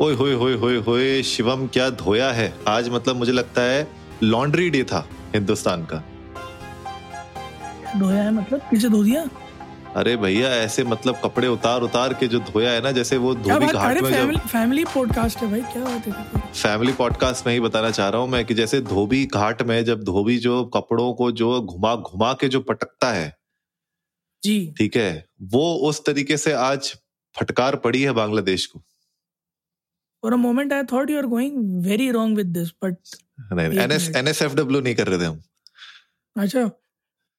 ओए होए होए होए होए शिवम क्या धोया है? आज मतलब मुझे लगता है लॉन्ड्री डे था हिंदुस्तान का। धोया है मतलब? किसे धो दिया? अरे भैया ऐसे मतलब कपड़े उतार उतार के जो धोया है ना जैसे वो धोबी घाट में फैमिली फैमिली पॉडकास्ट है भाई क्या बात है फैमिली पॉडकास्ट में ही बताना चाह रहा हूँ मैं कि जैसे धोबी घाट में जब धोबी जो कपड़ों को जो घुमा घुमा के जो पटकता है जी। ठीक है वो उस तरीके से आज फटकार पड़ी है बांग्लादेश को। For a moment I thought you are going very wrong with this but. NSFW नहीं कर रहे थे हम। अच्छा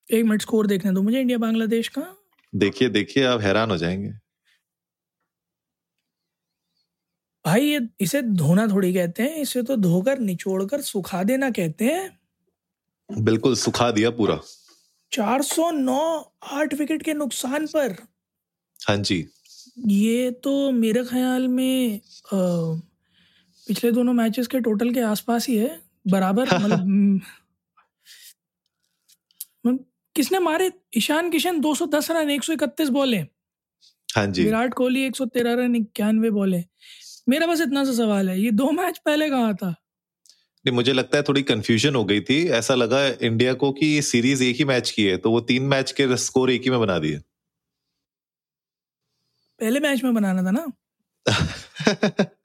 एक मिनट स्कोर देखने दो मुझे इंडिया बांग्लादेश का। देखिए देखिए आप हैरान हो जाएँगे। भाई ये इसे धोना थोड़ी कहते हैं इसे तो धोकर निचोड़कर सुखा देना कहते हैं। बिल्कुल सुखा दिया पूरा। 409 आठ विकेट के नुकसान पर। हाँ जी। ये तो मेरे ख्याल में अ, पिछले दोनों मैचेस के टोटल के आसपास ही है। बराबर मतलब हम्म, मतलब किसने मारे? ईशान किशन 210 रन 131 बॉलें। हाँ जी। विराट कोहली 113 रन इक्यानवे बॉलें। मेरा बस इतना सा सवाल है ये दो मैच पहले कहाँ था? नहीं मुझे लगता है थोड़ी कंफ्यूजन हो गई थी। ऐसा लगा इंडिया को कि ये सीरीज़ एक ही मैच की है तो वो तीन मैच के स्कोर एक ही में बना दिए। पहले मैच में बनाना था ना?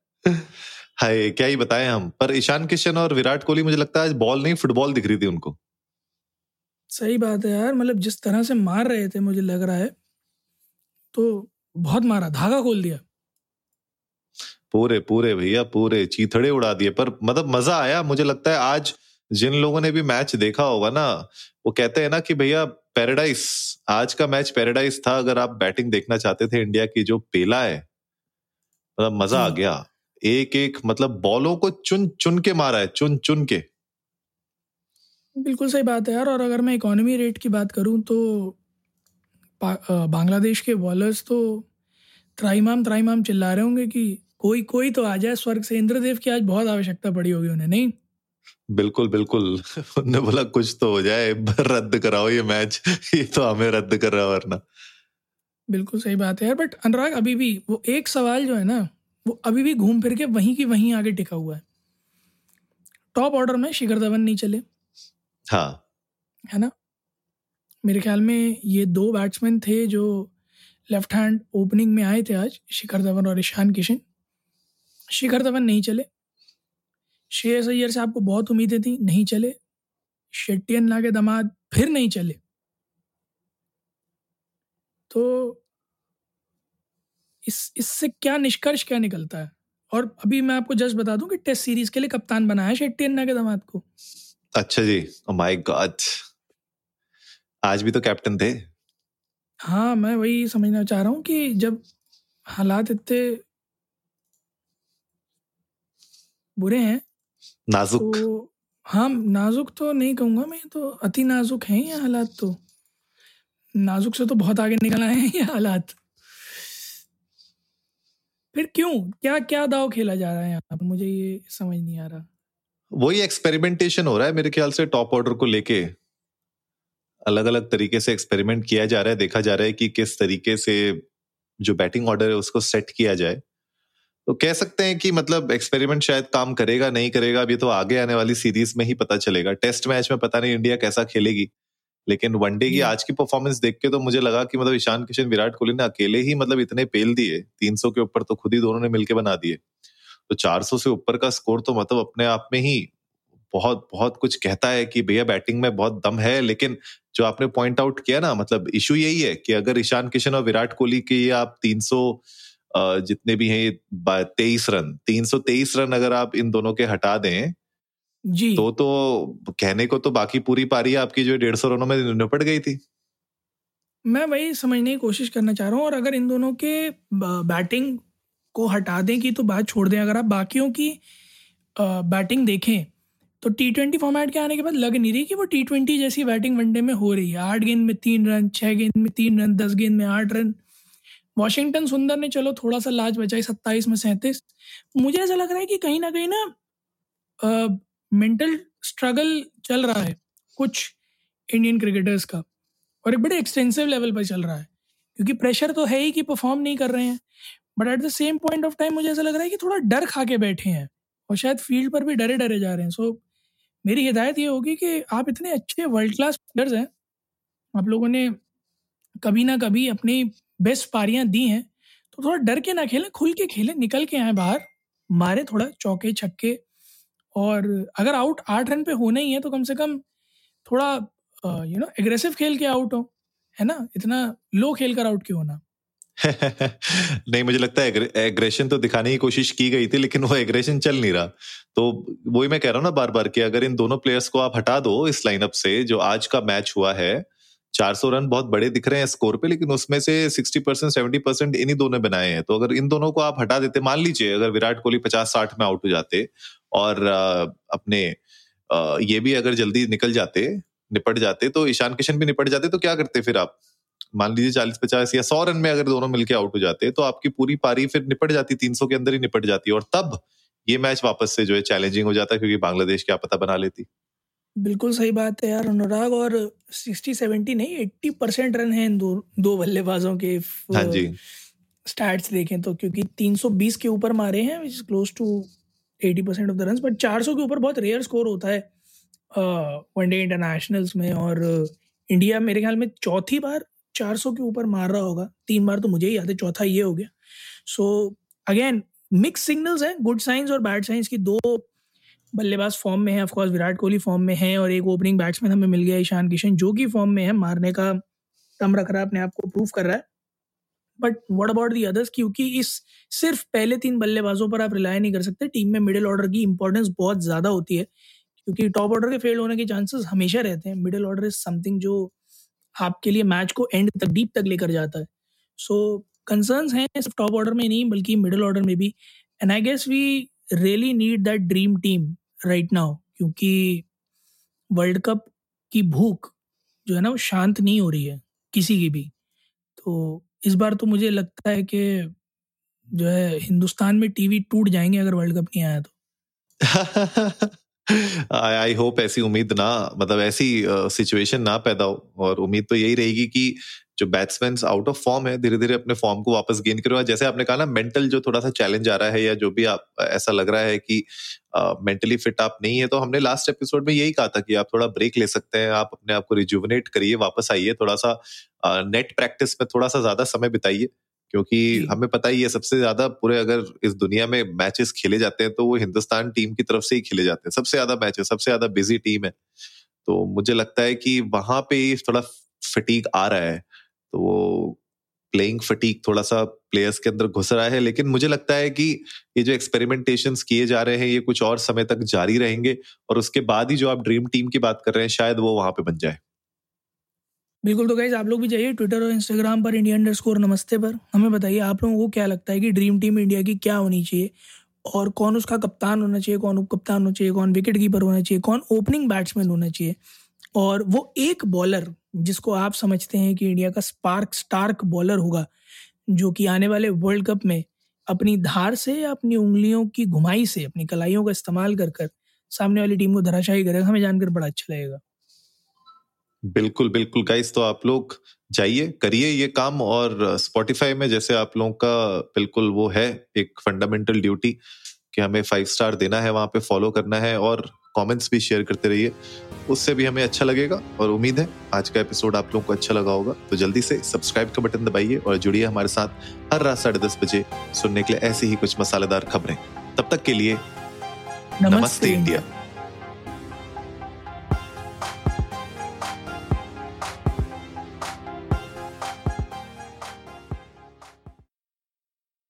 हाय क्या ही बताएँ हम। पर ईशान किशन और विराट कोहली मुझे लगता है आज बॉल नहीं फुटबॉल दिख रही थी उनको। सही बात है यार मतलब जिस तरह से मार रहे थे मुझे लग रहा है तो बहुत मारा धागा खोल दिया। पूरे पूरे भैया पूरे चीथड़े उड़ा दिए। पर मतलब मज़ा आया मुझे लगता है आज जिन लोगों ने भी मैच देखा होगा ना वो कहते हैं ना कि भैया पैराडाइस आज का मैच पैराडाइस था अगर आप बैटिंग देखना चाहते थे इंडिया की जो पेला है मतलब मज़ा आ गया। एक एक मतलब बॉलों को चुन चुन के मारा है चुन चुन के। बिल्कुल सही बात है यार और अगर मैं इकोनॉमी रेट की बात करूँ तो बांग्लादेश के बॉलर्स तो त्राईमाम त्राईमाम चिल्ला रहे होंगे कि कोई कोई तो आ जाए। स्वर्ग से इंद्रदेव की आज बहुत आवश्यकता पड़ी होगी उन्हें नहीं? बिल्कुल बिल्कुल। उन्होंने बोला कुछ तो हो जाए रद्द कराओ ये मैच। ये तो हमें रद्द कर रहा वरना। बिल्कुल सही बात है यार बट अनुराग अभी भी वो एक सवाल जो है ना वो अभी भी घूम फिर के वहीं की वहीं आगे टिका हुआ है। टॉप ऑर्डर में शिखर धवन नहीं चले। हाँ। है ना? मेरे ख्याल में ये दो बैट्समैन थे जो लेफ़्ट हैंड ओपनिंग में आए थे आज शिखर धवन और ईशान किशन। शिखर धवन नहीं चले। श्रेयस अय्यर से आपको बहुत उम्मीदें थी नहीं चले। शेट्टियन ला के दमाद फिर नहीं चले। तो इस इससे क्या निष्कर्ष क्या निकलता है? और अभी मैं आपको जस्ट बता दूँ कि टेस्ट सीरीज़ के लिए कप्तान बनाया शेट्टियन ना के दमाद को। अच्छा जी माय गॉड आज भी तो कैप्टन थे। हाँ मैं वही समझना चाह रहा हूँ कि जब हालात इतने बुरे हैं नाजुक। तो हाँ नाजुक तो नहीं कहूँगा मैं तो अति नाजुक हैं ये हालात तो। नाजुक से तो बहुत आगे निकल आए हैं ये हालात। फिर क्यों? क्या क्या दाव खेला जा रहा है यहाँ पर? मुझे ये समझ नहीं आ रहा। वही एक्सपेरिमेंटेशन हो रहा है मेरे ख्याल से टॉप ऑर्डर को लेके। अलग अलग तरीके से एक्सपेरिमेंट किया जा रहा है देखा जा रहा है कि किस तरीके से जो बैटिंग ऑर्डर है उसको सेट किया जाए। तो कह सकते हैं कि मतलब एक्सपेरिमेंट शायद काम करेगा नहीं करेगा अभी तो आगे आने वाली सीरीज़ में ही पता चलेगा। टेस्ट मैच में पता नहीं इंडिया कैसा खेलेगी। लेकिन वनडे की आज की परफॉर्मेंस देख के तो मुझे लगा कि मतलब ईशान किशन विराट कोहली ने अकेले ही मतलब इतने पेल दिए। 300 के ऊपर तो खुद ही दोनों ने मिलकर बना दिए। तो 400 से ऊपर का स्कोर तो मतलब अपने आप में ही बहुत बहुत कुछ कहता है कि भैया बैटिंग में बहुत दम है लेकिन जो आपने पॉइंट आउट किया ना मतलब इशू यही है कि अगर ईशान किशन और विराट कोहली के आप 300 अ, जितने भी हैं तेईस रन 323 रन अगर आप इन दोनों के हटा दें जी। तो तो कहने को तो बाकी पूरी पारी आपकी जो डेढ़ सौ रनों में निपट गई थी। मैं वही समझने की कोशिश करना चाह रहा हूँ और अगर इन दोनों के बैटिंग को हटा दें की तो बात छोड़ दें अगर आप बाकियों की बैटिंग देखें तो टी ट्वेंटी फॉर्मेट के आने के बाद लग नहीं रही कि वो टी ट्वेंटी जैसी बैटिंग वनडे में हो रही है। आठ गेंद में तीन रन छः गेंद में तीन रन दस गेंद में आठ रन। वॉशिंगटन सुंदर ने चलो थोड़ा सा लाज बचाई सत्ताईस में सैंतीस। मुझे ऐसा लग रहा है कि कहीं ना कहीं ना मेंटल स्ट्रगल चल रहा है कुछ इंडियन क्रिकेटर्स का और एक बड़े एक्सटेंसिव लेवल पर चल रहा है। क्योंकि प्रेशर तो है ही कि परफॉर्म नहीं कर रहे हैं। But at the same point of time मुझे ऐसा लग रहा है कि थोड़ा डर खा के बैठे हैं और शायद फ़ील्ड पर भी डरे डरे जा रहे हैं। सो so, मेरी हिदायत ये होगी कि आप इतने अच्छे वर्ल्ड क्लास प्लेयर्स हैं। आप लोगों ने कभी ना कभी अपनी बेस्ट पारियाँ दी हैं तो थोड़ा डर के ना खेलें, खुल के खेलें, निकल के आए बाहर, मारे थोड़ा, चौके, छक्के, और अगर आउट आठ रन पे होना ही है तो कम से कम थोड़ा यू नो एग्रेसिव खेल के आउट हो, है ना? इतना लो खेल कर आउट क्यों होना नहीं, मुझे लगता है एग्रेशन तो दिखाने की कोशिश की गई थी, लेकिन वो एग्रेशन चल नहीं रहा। तो वही मैं कह रहा हूँ ना बार बार कि अगर इन दोनों प्लेयर्स को आप हटा दो इस लाइनअप से, जो आज का मैच हुआ है 400 रन बहुत बड़े दिख रहे हैं स्कोर पे, लेकिन उसमें से 60 परसेंट, सेवेंटी परसेंट इन्हीं दोनों बनाए हैं। तो अगर इन दोनों को आप हटा देते, मान लीजिए अगर विराट कोहली पचास साठ में आउट हो जाते और अपने ये भी अगर जल्दी निकल जाते, निपट जाते तो ईशान किशन भी निपट जाते तो क्या करते फिर आप? मान लीजिए चालीस पचास या सौ रन में अगर दोनों मिलकर आउट हो जाते तो आपकी पूरी पारी फिर निपट जाती, तीन सौ के अंदर ही निपट जाती और तब ये मैच वापस से जो है चैलेंजिंग हो जाता क्योंकि बांग्लादेश क्या पता बना लेती। बिल्कुल सही बात है यार अनुराग और सिक्सटी सेवेंटी नहीं एट्टी परसेंट रन है इन दो दो बल्लेबाजों के हाँ जी। स्टैट्स देखें तो क्योंकि 320 के ऊपर मारे हैं which is close to 80 percent of the run but 400 के ऊपर बहुत रेयर स्कोर होता है वनडे इंटरनेशनल्स में और इंडिया मेरे ख्याल में चौथी बार 400 के ऊपर मार रहा होगा तीन बार तो मुझे ही याद है चौथा ये हो गया। सो अगेन मिक्स सिग्नल्स हैं गुड साइंस और बैड साइंस की दो बल्लेबाज फॉर्म में है ऑफकोर्स विराट कोहली फॉर्म में है और एक ओपनिंग बैट्समैन हमें मिल गया ईशान किशन, जो कि फॉर्म में है, मारने का दम रख रहा है, अपने आप को प्रूव कर रहा है। But what about the others क्योंकि इस, सिर्फ़ पहले तीन बल्लेबाजों पर आप रिलाय नहीं कर सकते। टीम में मिडिल ऑर्डर की इंपॉर्टेंस बहुत ज़्यादा होती है, क्योंकि टॉप ऑर्डर के फेल होने के चांसेस हमेशा रहते हैं। मिडिल ऑर्डर इज़ समथिंग जो आपके लिए मैच को एंड तक डीप तक लेकर जाता है। सो कंसर्न्स हैं सिर्फ़ टॉप ऑर्डर में नहीं, बल्कि मिडिल ऑर्डर में भी। And I guess we really need that dream team right now क्योंकि वर्ल्ड कप की भूख जो है ना, वो शांत नहीं हो रही है किसी की भी। तो इस बार तो मुझे लगता है कि जो है, हिंदुस्तान में टीवी टूट जाएँगे अगर वर्ल्ड कप नहीं आया तो। आई होप ऐसी उम्मीद ना मतलब ऐसी सिचुएशन ना पैदा हो, और उम्मीद तो यही रहेगी कि जो बैट्समैन आउट ऑफ़ फॉर्म है धीरे धीरे अपने फॉर्म को वापस गेन करो। जैसे आपने कहा ना मेंटल जो थोड़ा सा चैलेंज आ रहा है या जो भी आप ऐसा लग रहा है कि मेंटली uh, फिट आप नहीं है तो हमने लास्ट एपिसोड में यही कहा था कि आप थोड़ा ब्रेक ले सकते हैं आप अपने आप को रिज्यूवनेट करिए वापस आइए थोड़ा सा नेट प्रैक्टिस में थोड़ा सा ज़्यादा समय बिताइए क्योंकि हमें पता ही है सबसे ज़्यादा पूरे अगर इस दुनिया में मैचेस खेले जाते हैं तो वो हिंदुस्तान टीम की तरफ़ से ही खेले जाते हैं। सबसे ज़्यादा मैचेस सबसे ज़्यादा बिज़ी टीम है। तो मुझे लगता है कि वहाँ पे थोड़ा फटीक आ रहा है। तो वो प्लेइंग फटीक थोड़ा सा प्लेयर्स के अंदर घुस रहा है, लेकिन मुझे लगता है कि ये जो एक्सपेरिमेंटेशन किए जा रहे हैं, ये कुछ और समय तक जारी रहेंगे और उसके बाद ही जो आप ड्रीम टीम की बात कर रहे हैं, शायद वो वहाँ पे बन जाए। बिल्कुल तो गाइज़ आप लोग भी जाइए ट्विटर और इंस्टाग्राम पर इंडिया अंडर स्कोर नमस्ते पर। हमें बताइए, आप लोगों को क्या लगता है कि ड्रीम टीम इंडिया की क्या होनी चाहिए? और कौन उसका कप्तान होना चाहिए, कौन उप कप्तान होना चाहिए, कौन विकेट कीपर होना चाहिए, कौन ओपनिंग बैट्समैन होना चाहिए? और वो एक बॉलर जिसको आप समझते हैं कि इंडिया का स्पार्क स्टार्क बॉलर होगा, जो कि आने वाले वर्ल्ड कप में अपनी धार से, अपनी उंगलियों की घुमाई से, अपनी कलाइयों का इस्तेमाल कर कर सामने वाली टीम को धराशाही करेगा, हमें जानकर बड़ा अच्छा लगेगा। बिल्कुल बिल्कुल। गाइस तो आप लोग जाइए, करिए ये काम और स्पॉटिफाई में जैसे आप लोगों का बिल्कुल वो है, एक फंडामेंटल ड्यूटी कि हमें फाइव स्टार देना है, वहाँ पे फॉलो करना है और कमेंट्स भी शेयर करते रहिए। उससे भी हमें अच्छा लगेगा और उम्मीद है आज का एपिसोड आप लोगों को अच्छा लगा होगा। तो जल्दी से सब्सक्राइब का बटन दबाइए और जुड़िए हमारे साथ हर रात साढ़े दस बजे सुनने के लिए ऐसी ही कुछ मसालेदार खबरें। तब तक के लिए नमस्ते, नमस्ते इंडिया।